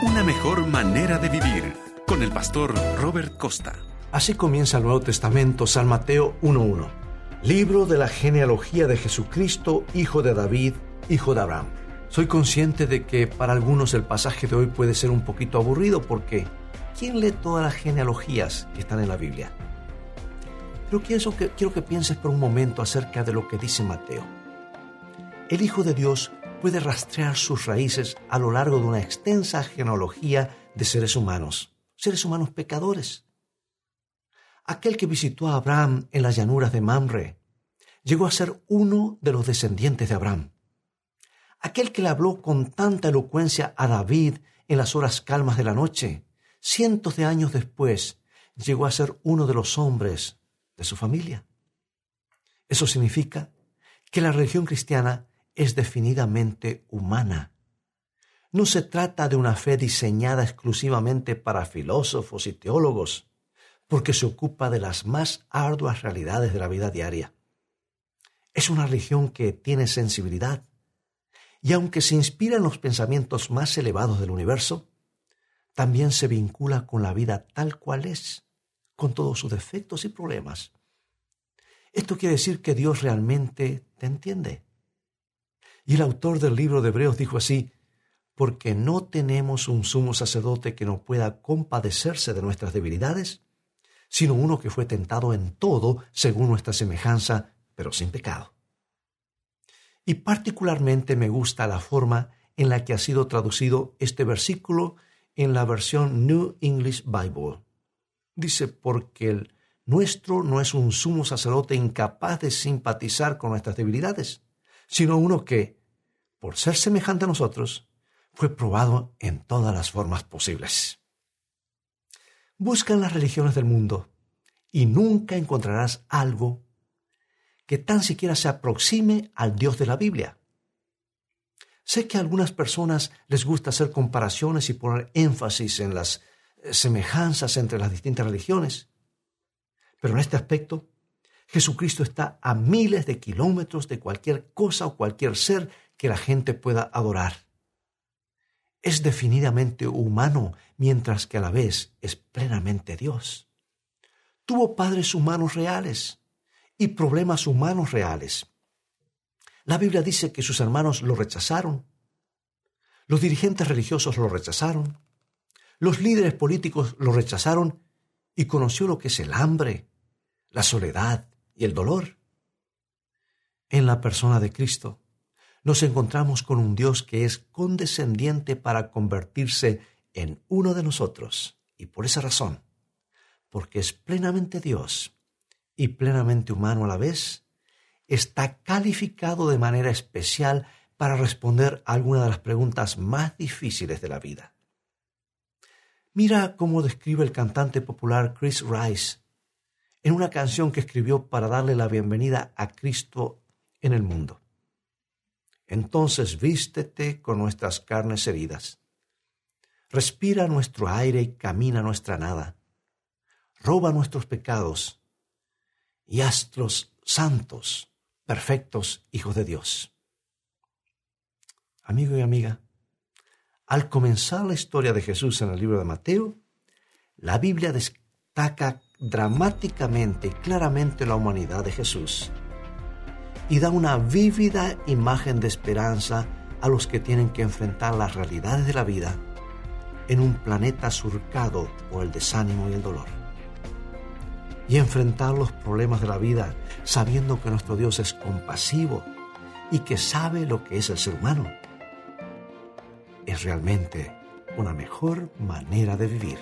Una mejor manera de vivir con el pastor Robert Costa. Así comienza el Nuevo Testamento, San Mateo 1.1. Libro de la genealogía de Jesucristo, hijo de David, hijo de Abraham. Soy consciente de que para algunos el pasaje de hoy puede ser un poquito aburrido porque ¿quién lee todas las genealogías que están en la Biblia? Pero quiero que, quiero que pienses por un momento acerca de lo que dice Mateo. El Hijo de Dios puede rastrear sus raíces a lo largo de una extensa genealogía de seres humanos, seres humanos pecadores. Aquel que visitó a Abraham en las llanuras de Mamre llegó a ser uno de los descendientes de Abraham. Aquel que le habló con tanta elocuencia a David en las horas calmas de la noche, cientos de años después, llegó a ser uno de los hombres de su familia. Eso significa que la religión cristiana es definidamente humana. No se trata de una fe diseñada exclusivamente para filósofos y teólogos, porque se ocupa de las más arduas realidades de la vida diaria. Es una religión que tiene sensibilidad, y aunque se inspira en los pensamientos más elevados del universo, también se vincula con la vida tal cual es, con todos sus defectos y problemas. Esto quiere decir que Dios realmente te entiende y el autor del libro de Hebreos dijo así, porque no tenemos un sumo sacerdote que no pueda compadecerse de nuestras debilidades, sino uno que fue tentado en todo según nuestra semejanza, pero sin pecado. Y particularmente me gusta la forma en la que ha sido traducido este versículo en la versión New English Bible. Dice, porque el nuestro no es un sumo sacerdote incapaz de simpatizar con nuestras debilidades, sino uno que, por ser semejante a nosotros, fue probado en todas las formas posibles. Busca en las religiones del mundo y nunca encontrarás algo que tan siquiera se aproxime al Dios de la Biblia. Sé que a algunas personas les gusta hacer comparaciones y poner énfasis en las eh, semejanzas entre las distintas religiones, pero en este aspecto, Jesucristo está a miles de kilómetros de cualquier cosa o cualquier ser que la gente pueda adorar. Es definidamente humano, mientras que a la vez es plenamente Dios. Tuvo padres humanos reales y problemas humanos reales. La Biblia dice que sus hermanos lo rechazaron, los dirigentes religiosos lo rechazaron, los líderes políticos lo rechazaron y conoció lo que es el hambre, la soledad y el dolor. En la persona de Cristo, nos encontramos con un Dios que es condescendiente para convertirse en uno de nosotros. Y por esa razón, porque es plenamente Dios y plenamente humano a la vez, está calificado de manera especial para responder a alguna de las preguntas más difíciles de la vida. Mira cómo describe el cantante popular Chris Rice en una canción que escribió para darle la bienvenida a Cristo en el mundo. Entonces vístete con nuestras carnes heridas. Respira nuestro aire y camina nuestra nada. Roba nuestros pecados y astros santos, perfectos hijos de Dios. Amigo y amiga, al comenzar la historia de Jesús en el libro de Mateo, la Biblia destaca dramáticamente y claramente la humanidad de Jesús y da una vívida imagen de esperanza a los que tienen que enfrentar las realidades de la vida en un planeta surcado por el desánimo y el dolor. Y enfrentar los problemas de la vida sabiendo que nuestro Dios es compasivo y que sabe lo que es el ser humano. Es realmente una mejor manera de vivir.